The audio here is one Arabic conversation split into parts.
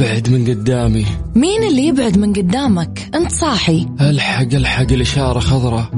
ابعد من قدامي. مين اللي يبعد من قدامك؟ انت صاحي. الحق الحق الإشارة خضراء.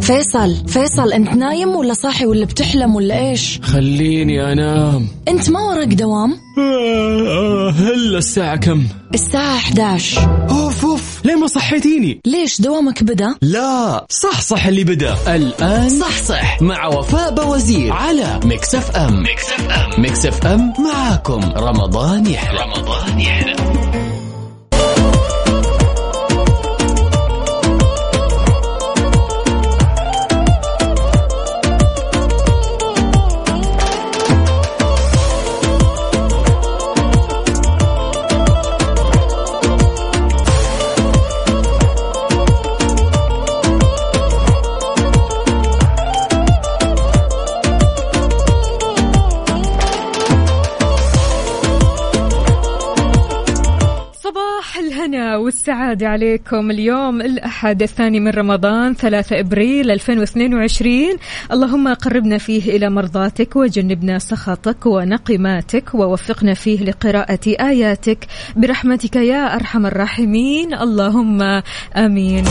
فيصل فيصل انت نايم ولا صاحي ولا بتحلم ولا إيش؟ خليني أنام. انت ما وراك دوام؟ هلا الساعة كم؟ الساعة 11 اوف اوف ليه ما صحيتيني؟ ليش دوامك بدأ؟ لا صح صح اللي بدأ. الآن صح صح. مع وفاء باوزير على Mix FM Mix FM Mix FM معاكم. رمضان يحلى. رمضان يحلى. والسعادة عليكم اليوم الأحد الثاني من رمضان 3 إبريل 2022 اللهم قربنا فيه إلى مرضاتك وجنبنا سخطك ونقماتك ووفقنا فيه لقراءة آياتك. برحمتك يا أرحم الراحمين. اللهم آمين.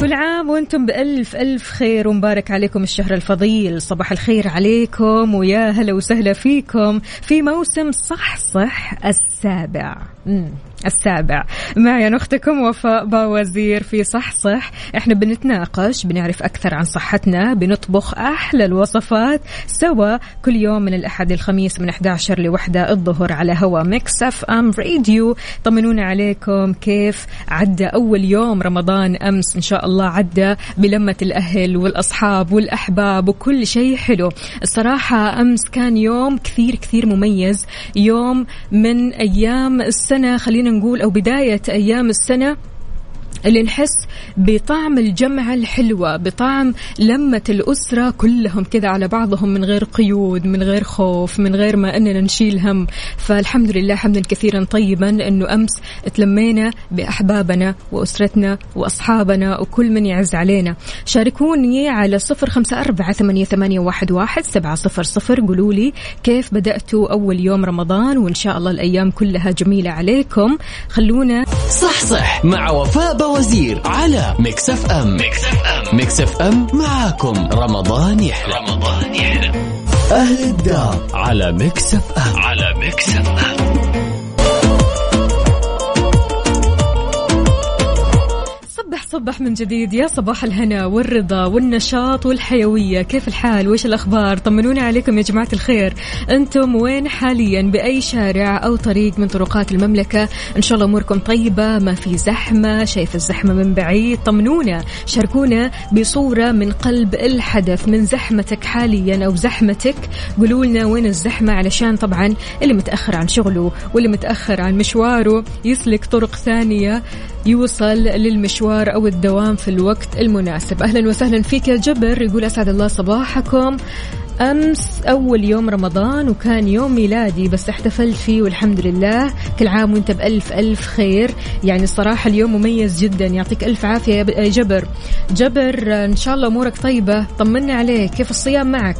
كل عام وأنتم بألف ألف خير ومبارك عليكم الشهر الفضيل. صباح الخير عليكم ويا هلا وسهلا فيكم في موسم صح صح السابع. مم. السابع. معي أختكم وفاء باوزير في صح صح إحنا بنتناقش بنعرف أكثر عن صحتنا بنطبخ أحلى الوصفات سوا كل يوم من الأحد للخميس من 11 لوحدة الظهر على هوا Mix FM Radio. طمنونا عليكم كيف عدى أول يوم رمضان أمس؟ إن شاء الله عدى بلمة الأهل والأصحاب والأحباب وكل شيء حلو. الصراحة أمس كان يوم كثير كثير مميز يوم من أيام السنة. خلينا نقول أو بداية أيام السنة. اللي نحس بطعم الجمعة الحلوة بطعم لمة الأسرة كلهم كذا على بعضهم من غير قيود من غير خوف من غير ما أننا نشيل هم. فالحمد لله حمدا كثيرا طيبا أنه أمس تلمينا بأحبابنا وأسرتنا وأصحابنا وكل من يعز علينا. شاركوني على صفر خمسة أربعة ثمانية, واحد, واحد سبعة صفر صفر. قولوا لي كيف بدأتوا أول يوم رمضان وإن شاء الله الأيام كلها جميلة عليكم. خلونا صح صح مع وفاء باوزير على Mix FM Mix FM Mix FM معاكم. رمضان يحلى. رمضان يحلى. أهل الدار على Mix FM على Mix F صبح من جديد يا صباح الهنا والرضا والنشاط والحيوية. كيف الحال؟ وش الأخبار؟ طمنوني عليكم يا جماعة الخير. أنتم وين حاليا؟ بأي شارع أو طريق من طرقات المملكة؟ إن شاء الله أموركم طيبة ما في زحمة شايف الزحمة من بعيد؟ طمنونا شاركونا بصورة من قلب الحدث من زحمتك حاليا أو زحمتك. قولوا لنا وين الزحمة؟ علشان طبعا اللي متأخر عن شغله واللي متأخر عن مشواره يسلك طرق ثانية يوصل للمشوار أو الدوام في الوقت المناسب. أهلا وسهلا فيك يا جبر. يقول أسعد الله صباحكم. أمس أول يوم رمضان وكان يوم ميلادي بس احتفلت فيه والحمد لله. كل عام وأنت بألف ألف خير. يعني الصراحة اليوم مميز جدا. يعطيك ألف عافية يا جبر. جبر إن شاء الله أمورك طيبة. طمنا عليك. كيف الصيام معك؟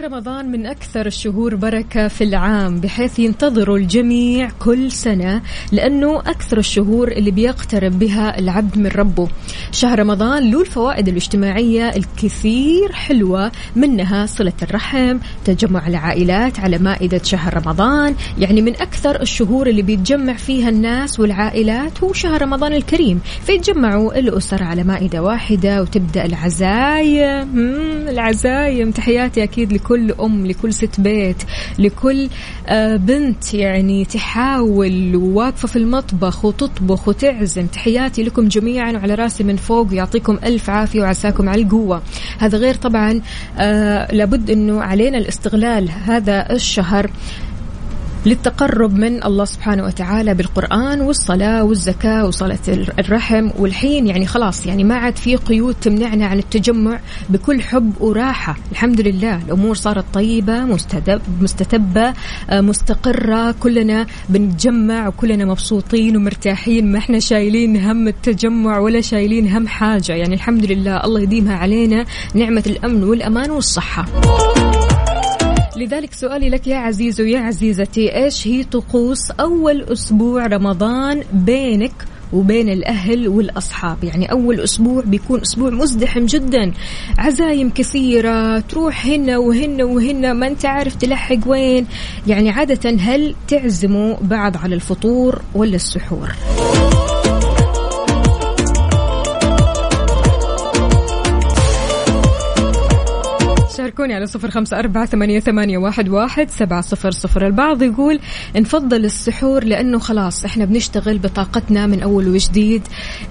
شهر رمضان من أكثر الشهور بركة في العام بحيث ينتظر الجميع كل سنة لأنه أكثر الشهور اللي بيقترب بها العبد من ربه. شهر رمضان له الفوائد الاجتماعية الكثير حلوة منها صلة الرحم تجمع العائلات على مائدة شهر رمضان. يعني من أكثر الشهور اللي بيتجمع فيها الناس والعائلات هو شهر رمضان الكريم. فيتجمعوا الأسر على مائدة واحدة وتبدأ العزايم. العزايم. تحياتي أكيد لكل أم لكل ست بيت لكل بنت يعني تحاول وواقفة في المطبخ وتطبخ وتعزم. تحياتي لكم جميعا وعلى راسي من فوق يعطيكم ألف عافية وعساكم على القوة. هذا غير طبعا لابد أنه علينا الاستغلال هذا الشهر. للتقرب من الله سبحانه وتعالى بالقرآن والصلاة والزكاة وصلاة الرحم والحين يعني خلاص يعني ما عاد في قيود تمنعنا عن التجمع بكل حب وراحة. الحمد لله الأمور صارت طيبة مستتبة مستقرة. كلنا بنتجمع وكلنا مبسوطين ومرتاحين. ما إحنا شايلين هم التجمع ولا شايلين هم حاجة. يعني الحمد لله الله يديمها علينا. نعمة الأمن والأمان والصحة. لذلك سؤالي لك يا عزيز ويا عزيزتي إيش هي طقوس أول أسبوع رمضان بينك وبين الأهل والأصحاب يعني أول أسبوع بيكون أسبوع مزدحم جدا عزايم كثيرة تروح هنا وهنا وهنا ما أنت عارف تلحق وين يعني عادة هل تعزموا بعض على الفطور ولا السحور؟ شاركوني على صفر خمسة أربعة ثمانية, ثمانية واحد, واحد سبعة صفر صفر. البعض يقول نفضل السحور لأنه خلاص إحنا بنشتغل بطاقتنا من أول وجديد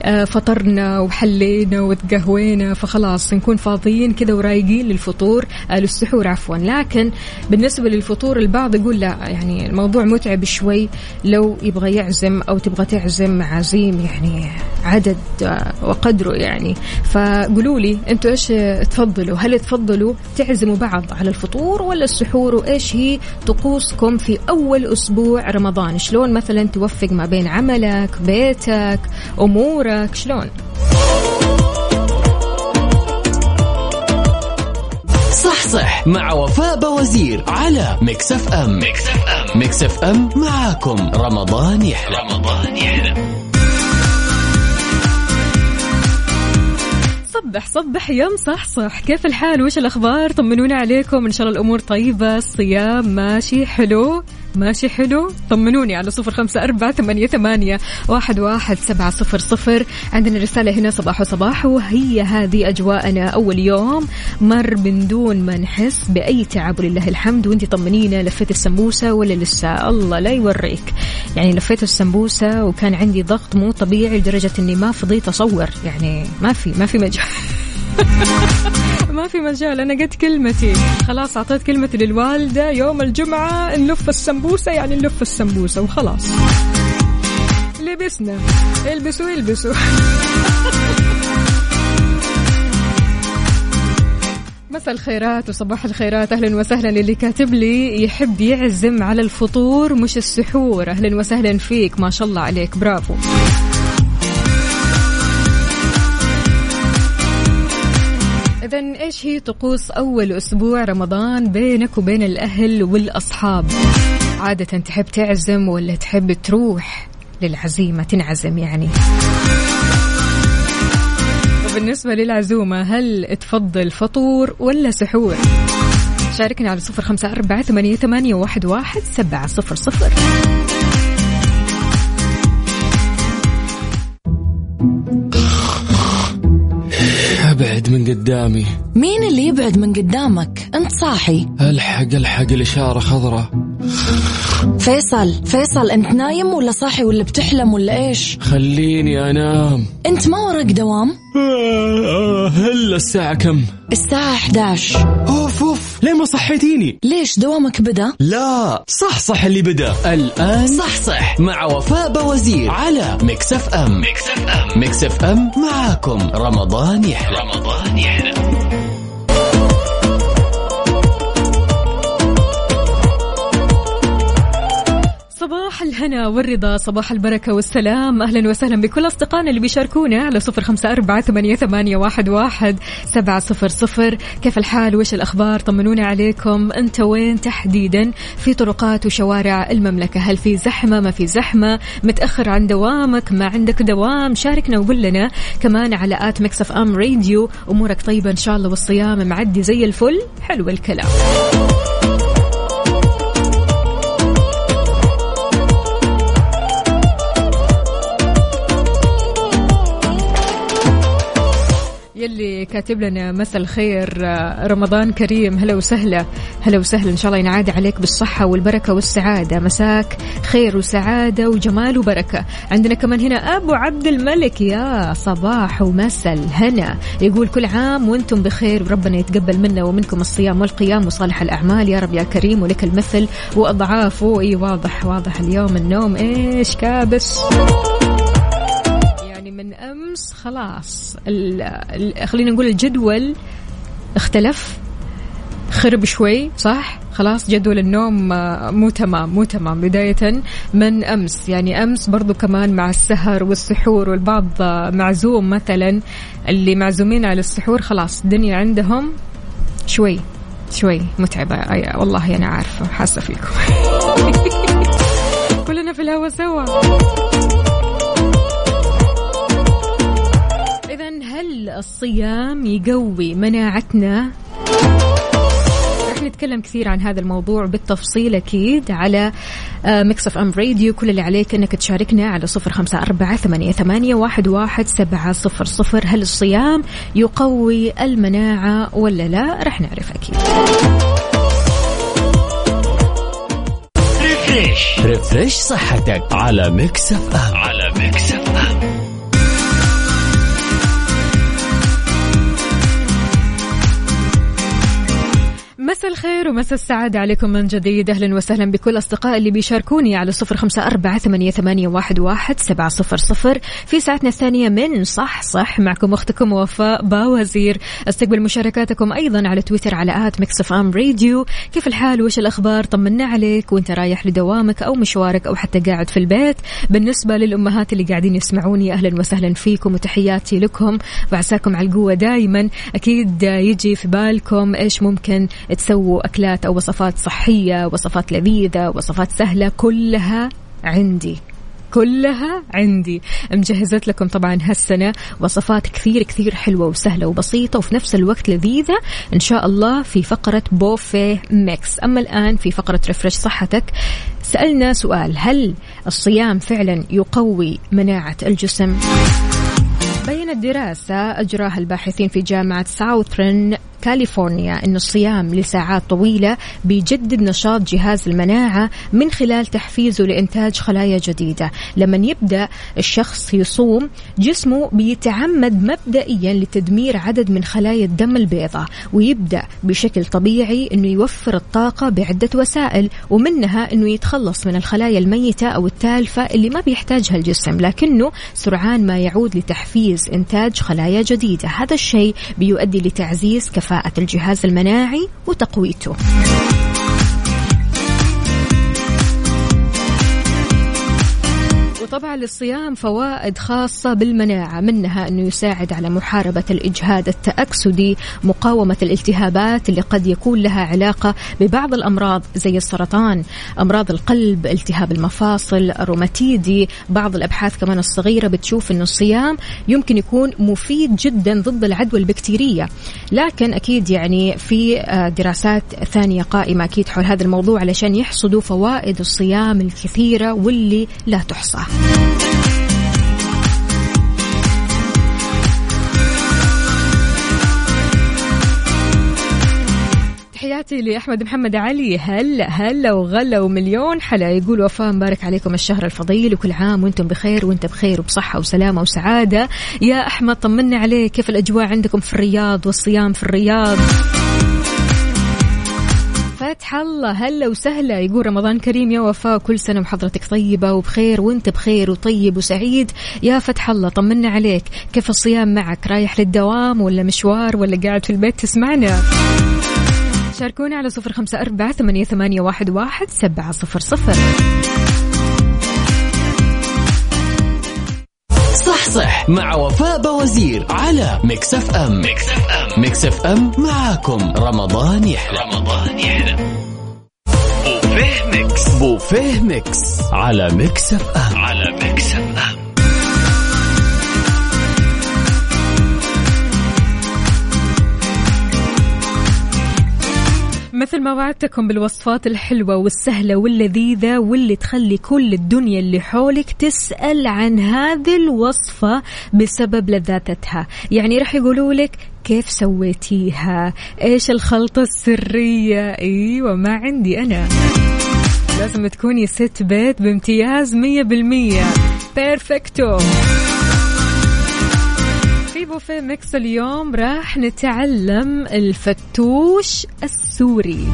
آه، فطرنا وحلينا وتقهوينا فخلاص نكون فاضيين كذا ورايقين للفطور. آه للسحور عفوا. لكن بالنسبة للفطور البعض يقول لا يعني الموضوع متعب شوي لو يبغى يعزم أو تبغى تعزم عزيم يعني عدد آه، وقدره يعني. فقولوا لي أنتوا إيش تفضلوا؟ هل تفضلوا تعزموا بعض على الفطور ولا السحور وإيش هي طقوسكم في أول أسبوع رمضان؟ شلون مثلا توفق ما بين عملك بيتك أمورك؟ شلون؟ صح صح مع وفاء باوزير على Mix FM Mix FM Mix FM معاكم. رمضان يحلى. رمضان يحلى. صبح صبح يا مصحصح كيف الحال؟ وش الأخبار؟ طمنونا عليكم. إن شاء الله الأمور طيبة الصيام ماشي حلو. ماشي حلو؟ طمنوني على صفر خمسة أربعة ثمانية, ثمانية واحد, واحد سبعة صفر صفر. عندنا رسالة هنا صباح وصباح وهي هذه أجواءنا أول يوم. مر من دون ما نحس بأي تعب ولله الحمد. وانت طمنينا لفيت السمبوسة ولا لسه؟ الله لا يوريك. يعني لفيت السمبوسة وكان عندي ضغط مو طبيعي لدرجة إني ما فضيت أصور. يعني ما في ما في مجال. ما في مجال أنا قلت كلمتي. خلاص أعطيت كلمتي للوالدة. يوم الجمعة نلف السمبوسة يعني نلف السمبوسة وخلاص. لبسنا. البسوا البسوا. مساء الخيرات وصباح الخيرات. أهلا وسهلا. للي كاتب لي يحب يعزم على الفطور مش السحور. أهلا وسهلا فيك. ما شاء الله عليك. برافو. إذا إيش هي طقوس أول أسبوع رمضان بينك وبين الأهل والأصحاب؟ عادة تحب تعزم ولا تحب تروح للعزيمة تنعزم يعني؟ وبالنسبة للعزومة هل تفضل فطور ولا سحور؟ شاركنا على صفر خمسة أربعة ثمانية واحد, واحد سبعة صفر صفر من قدامي. مين اللي يبعد من قدامك؟ انت صاحي. الحق الحق الإشارة خضراء. فيصل فيصل انت نايم ولا صاحي ولا بتحلم ولا إيش؟ خليني أنام. انت ما وراك دوام؟ آه، آه، هلا الساعة كم؟ الساعة 11 اوف اوف ليه ما صحيتيني؟ ليش دوامك بدأ؟ لا صح صح اللي بدأ. الآن صح صح. مع وفاء باوزير على Mix FM Mix FM Mix FM معاكم. رمضان يحلى. رمضان يحلى. الهنا والرضا صباح البركة والسلام. أهلا وسهلا بكل أصدقائنا اللي بيشاركونا على صفر خمسة أربعة ثمانية, ثمانية واحد, واحد سبعة صفر صفر. كيف الحال؟ وش الأخبار؟ طمنونا عليكم. أنت وين تحديدا؟ في طرقات وشوارع المملكة. هل في زحمة؟ ما في زحمة. متأخر عن دوامك؟ ما عندك دوام؟ شاركنا وقول لنا كمان على at Mix FM Radio. أمورك طيبة إن شاء الله والصيام معدي زي الفل. حلو الكلام. يلي كاتب لنا مساء الخير آه، رمضان كريم. هلا وسهلا. هلا وسهلا. إن شاء الله ينعاد عليك بالصحة والبركة والسعادة. مساك خير وسعادة وجمال وبركة. عندنا كمان هنا أبو عبد الملك. يا صباح ومساء الهنا. يقول كل عام وأنتم بخير وربنا يتقبل منا ومنكم الصيام والقيام وصالح الأعمال. يا رب يا كريم ولك المثل وأضعافه. إي واضح واضح. اليوم النوم إيش كابس؟ من أمس خلاص. خلينا نقول الجدول اختلف. خرب شوي صح؟ خلاص جدول النوم آه، مو تمام مو تمام. بداية من أمس يعني أمس برضو كمان مع السهر والسحور والبعض آه، معزوم مثلا. اللي معزومين على السحور خلاص الدنيا عندهم شوي شوي متعبة. والله أنا عارفة حاسة فيكم. كلنا في الهوا سوا. هل الصيام يقوي مناعتنا؟ رح نتكلم كثير عن هذا الموضوع بالتفصيل أكيد على Mix FM Radio كل اللي عليك أنك تشاركنا على صفر خمسة أربعة ثمانية, ثمانية واحد, واحد سبعة صفر صفر. هل الصيام يقوي المناعة ولا لا؟ رح نعرف أكيد. refresh refresh صحتك على Mix FM على Mix FM مساء الخير ومساء السعادة عليكم من جديد. أهلا وسهلا بكل أصدقاء اللي بيشاركوني على صفر خمسة أربعة ثمانية, ثمانية واحد, واحد سبعة صفر صفر. في ساعتنا الثانية من صح صح معكم أختكم وفاء باوزير. أستقبل مشاركاتكم أيضا على تويتر على at Mix FM Radio. كيف الحال؟ وش الأخبار؟ طمنا عليك. وأنت رايح لدوامك أو مشوارك أو حتى قاعد في البيت. بالنسبة للأمهات اللي قاعدين يسمعوني أهلا وسهلا فيكم وتحياتي لكم. وعساكم على القوة دائما أكيد يجي في بالكم إيش ممكن تسووا أكلات أو وصفات صحية وصفات لذيذة وصفات سهلة كلها عندي. كلها عندي. مجهزت لكم طبعا هالسنة وصفات كثير كثير حلوة وسهلة وبسيطة وفي نفس الوقت لذيذة. إن شاء الله في فقرة بوفيه Mix. أما الآن في فقرة refresh صحتك سألنا سؤال هل الصيام فعلا يقوي مناعة الجسم؟ بينت دراسة أجراها الباحثين في جامعة Southern California أن الصيام لساعات طويلة بيجدد نشاط جهاز المناعة من خلال تحفيزه لإنتاج خلايا جديدة. لما يبدأ الشخص يصوم جسمه بيتعمد مبدئيا لتدمير عدد من خلايا الدم البيضاء ويبدأ بشكل طبيعي أنه يوفر الطاقة بعدة وسائل ومنها أنه يتخلص من الخلايا الميتة أو التالفة اللي ما بيحتاجها الجسم. لكنه سرعان ما يعود لتحفيز إنتاج خلايا جديدة. هذا الشيء بيؤدي لتعزيز كفاءة كفاءة الجهاز المناعي وتقويته. وطبعا للصيام فوائد خاصة بالمناعة منها أنه يساعد على محاربة الإجهاد التأكسدي مقاومة الالتهابات اللي قد يكون لها علاقة ببعض الأمراض زي السرطان أمراض القلب التهاب المفاصل الروماتيدي. بعض الأبحاث كمان الصغيرة بتشوف أنه الصيام يمكن يكون مفيد جدا ضد العدوى البكتيرية. لكن أكيد يعني في آه، دراسات ثانية قائمة أكيد حول هذا الموضوع علشان يحصدوا فوائد الصيام الكثيرة واللي لا تحصى. تحياتي لأحمد محمد علي. هلا هلا وغلا ومليون حلا. يقول وفاء مبارك عليكم الشهر الفضيل وكل عام وأنتم بخير وانت بخير وبصحة وسلامة وسعادة. يا أحمد طمنا عليك. كيف الأجواء عندكم في الرياض والصيام في الرياض؟ فتح الله هلا وسهلا. يقول رمضان كريم يا وفاء كل سنة وحضرتك طيبة وبخير وأنت بخير وطيب وسعيد. يا فتح الله طمنا عليك. كيف الصيام معك؟ رايح للدوام ولا مشوار ولا قاعد في البيت؟ تسمعنا. شاركونا على صفر خمسة أربعة ثمانية, واحد سبعة صفر صفر. صح صح. مع وفاء باوزير على Mix FM Mix FM Mix FM معاكم. رمضان يحلى. رمضان يحلى. بوفيه Mix. بوفيه Mix. على Mix FM على Mix F مثل ما وعدتكم بالوصفات الحلوة والسهلة واللذيذة واللي تخلي كل الدنيا اللي حولك تسأل عن هذه الوصفة بسبب لذاذتها. يعني رح يقولوا لك كيف سويتيها؟ إيش الخلطة السرية؟ إيوه ما عندي أنا. لازم تكوني ست بيت بامتياز مية بالمية. perfecto بوفيه Mix اليوم راح نتعلم الفتوش السوري.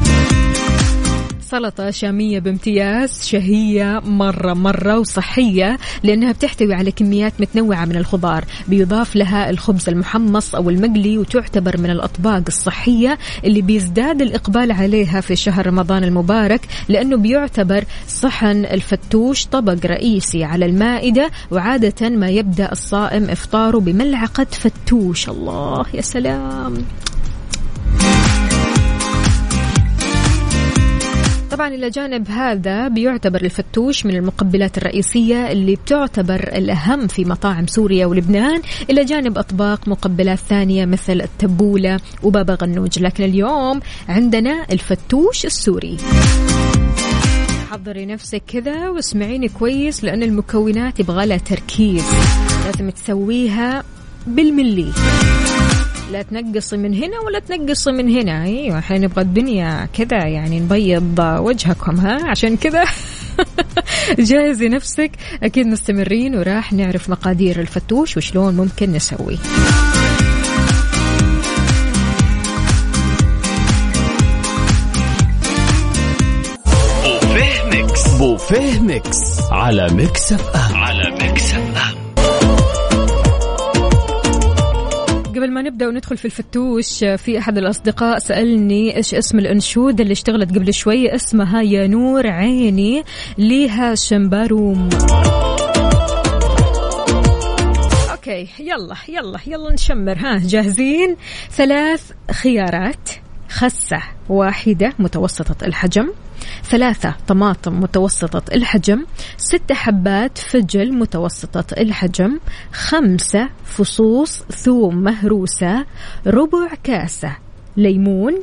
سلطة شامية بامتياز شهية مرة مرة وصحية لأنها بتحتوي على كميات متنوعة من الخضار. بيضاف لها الخبز المحمص أو المقلي وتعتبر من الأطباق الصحية اللي بيزداد الإقبال عليها في شهر رمضان المبارك لأنه بيعتبر صحن الفتوش طبق رئيسي على المائدة وعادة ما يبدأ الصائم إفطاره بملعقة فتوش. الله يا سلام! طبعا إلى جانب هذا بيعتبر الفتوش من المقبلات الرئيسية اللي بتعتبر الأهم في مطاعم سوريا ولبنان إلى جانب أطباق مقبلات ثانية مثل التبولة وبابا غنوج. لكن اليوم عندنا الفتوش السوري. حضري نفسك كذا واسمعيني كويس لأن المكونات يبغى لها تركيز. لازم تسويها بالملي. لا تنقصي من هنا ولا تنقصي من هنا. أيوه إحنا نبغى الدنيا كذا يعني نبيض وجهكم ها؟ عشان كذا جهزي نفسك أكيد مستمرين وراح نعرف مقادير الفتوش وشلون ممكن نسوي. بوفيه Mix. على Mix FM. على Mix FM. ما نبدأ وندخل في الفتوش في أحد الأصدقاء سألني إيش اسم الانشوده اللي اشتغلت قبل شوي؟ اسمها يا نور عيني لهاشم باروم okay يلا يلا يلا نشمر ها جاهزين؟ ثلاث خيارات. خسة واحدة متوسطة الحجم. ثلاثة طماطم متوسطة الحجم ستة حبات فجل متوسطة الحجم خمسة فصوص ثوم مهروسة ربع كاسة ليمون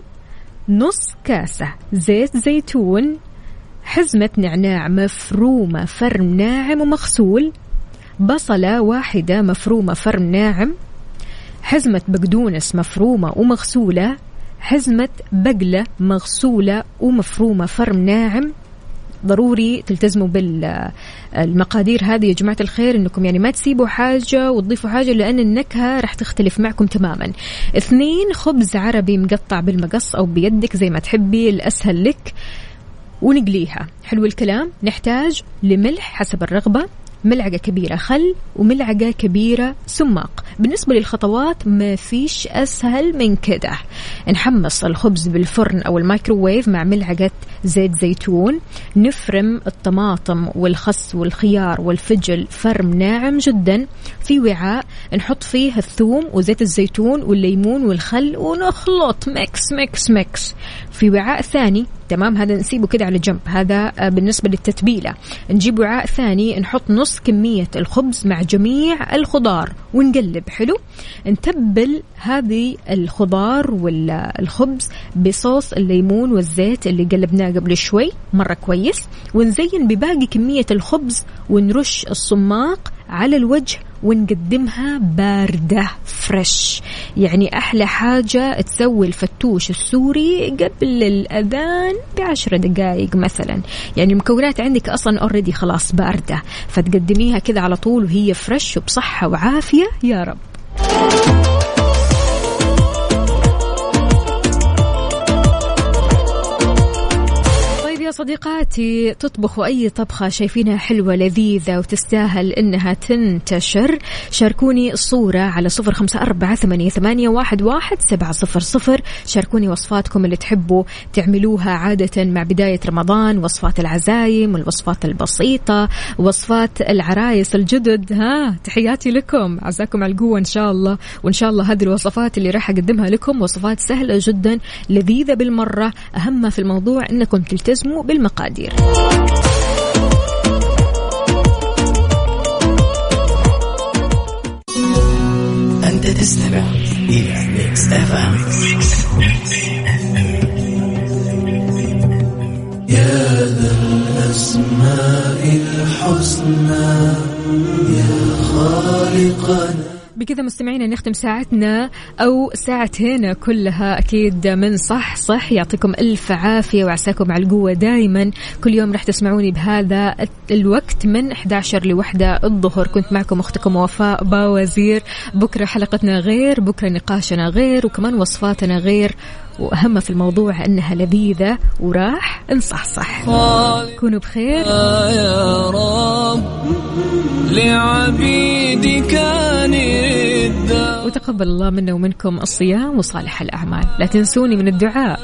نص كاسة زيت زيتون حزمة نعناع مفرومة فرم ناعم ومغسول بصلة واحدة مفرومة فرم ناعم حزمة بقدونس مفرومة ومغسولة حزمة بقلة مغسولة ومفرومة فرم ناعم. ضروري تلتزموا بالمقادير هذه يا جماعة الخير إنكم يعني ما تسيبوا حاجة وتضيفوا حاجة لأن النكهة راح تختلف معكم تماما. اثنين خبز عربي مقطع بالمقص أو بيدك زي ما تحبي الأسهل لك ونقليها. حلو الكلام؟ نحتاج لملح حسب الرغبة. ملعقة كبيرة خل وملعقة كبيرة سماق. بالنسبة للخطوات ما فيش أسهل من كده. نحمص الخبز بالفرن أو الميكروويف مع ملعقة زيت زيتون. نفرم الطماطم والخس والخيار والفجل فرم ناعم جدا. في وعاء نحط فيه الثوم وزيت الزيتون والليمون والخل ونخلط. mix mix mix. في وعاء ثاني تمام؟ هذا نسيبه كده على جنب. هذا آه، بالنسبة للتتبيلة. نجيب وعاء ثاني نحط نص كمية الخبز مع جميع الخضار ونقلب. حلو؟ نتبل هذه الخضار والخبز بصوص الليمون والزيت اللي قلبناه قبل شوي مرة كويس. ونزين بباقي كمية الخبز ونرش السماق على الوجه ونقدمها باردة fresh يعني أحلى حاجة تسوي الفتوش السوري قبل الأذان بعشر دقائق مثلا. يعني المكونات عندك أصلا already خلاص باردة. فتقدميها كذا على طول وهي fresh وبصحة وعافية. يا رب. صديقاتي تطبخوا أي طبخة شايفينها حلوة لذيذة وتستاهل إنها تنتشر. شاركوني الصورة على صفر خمسة أربعة ثمانية, واحد, واحد سبعة صفر صفر. شاركوني وصفاتكم اللي تحبوا تعملوها عادة مع بداية رمضان وصفات العزايم والوصفات البسيطة وصفات العرايس الجدد. ها تحياتي لكم. عزاكم على القوة إن شاء الله. وإن شاء الله هذه الوصفات اللي راح أقدمها لكم وصفات سهلة جدا لذيذة بالمرة. أهم في الموضوع أنكم تلتزموا بالمقادير. أنت تستمع إلى Mix FM يا ذا الأسماء الحسنى يا خالقنا بكذا مستمعينا نختم ساعتنا أو ساعتين كلها أكيد من صح صح. يعطيكم ألف عافية وعساكم على القوة دائما كل يوم راح تسمعوني بهذا الوقت من 11 لوحدة الظهر. كنت معكم أختكم وفاء باوزير. بكرة حلقتنا غير بكرة نقاشنا غير وكمان وصفاتنا غير. وأهم في الموضوع أنها لذيذة وراح نصحصح. كونوا بخير. يا رب لعبيدك وتقبل الله منا ومنكم الصيام وصالح الأعمال. لا تنسوني من الدعاء.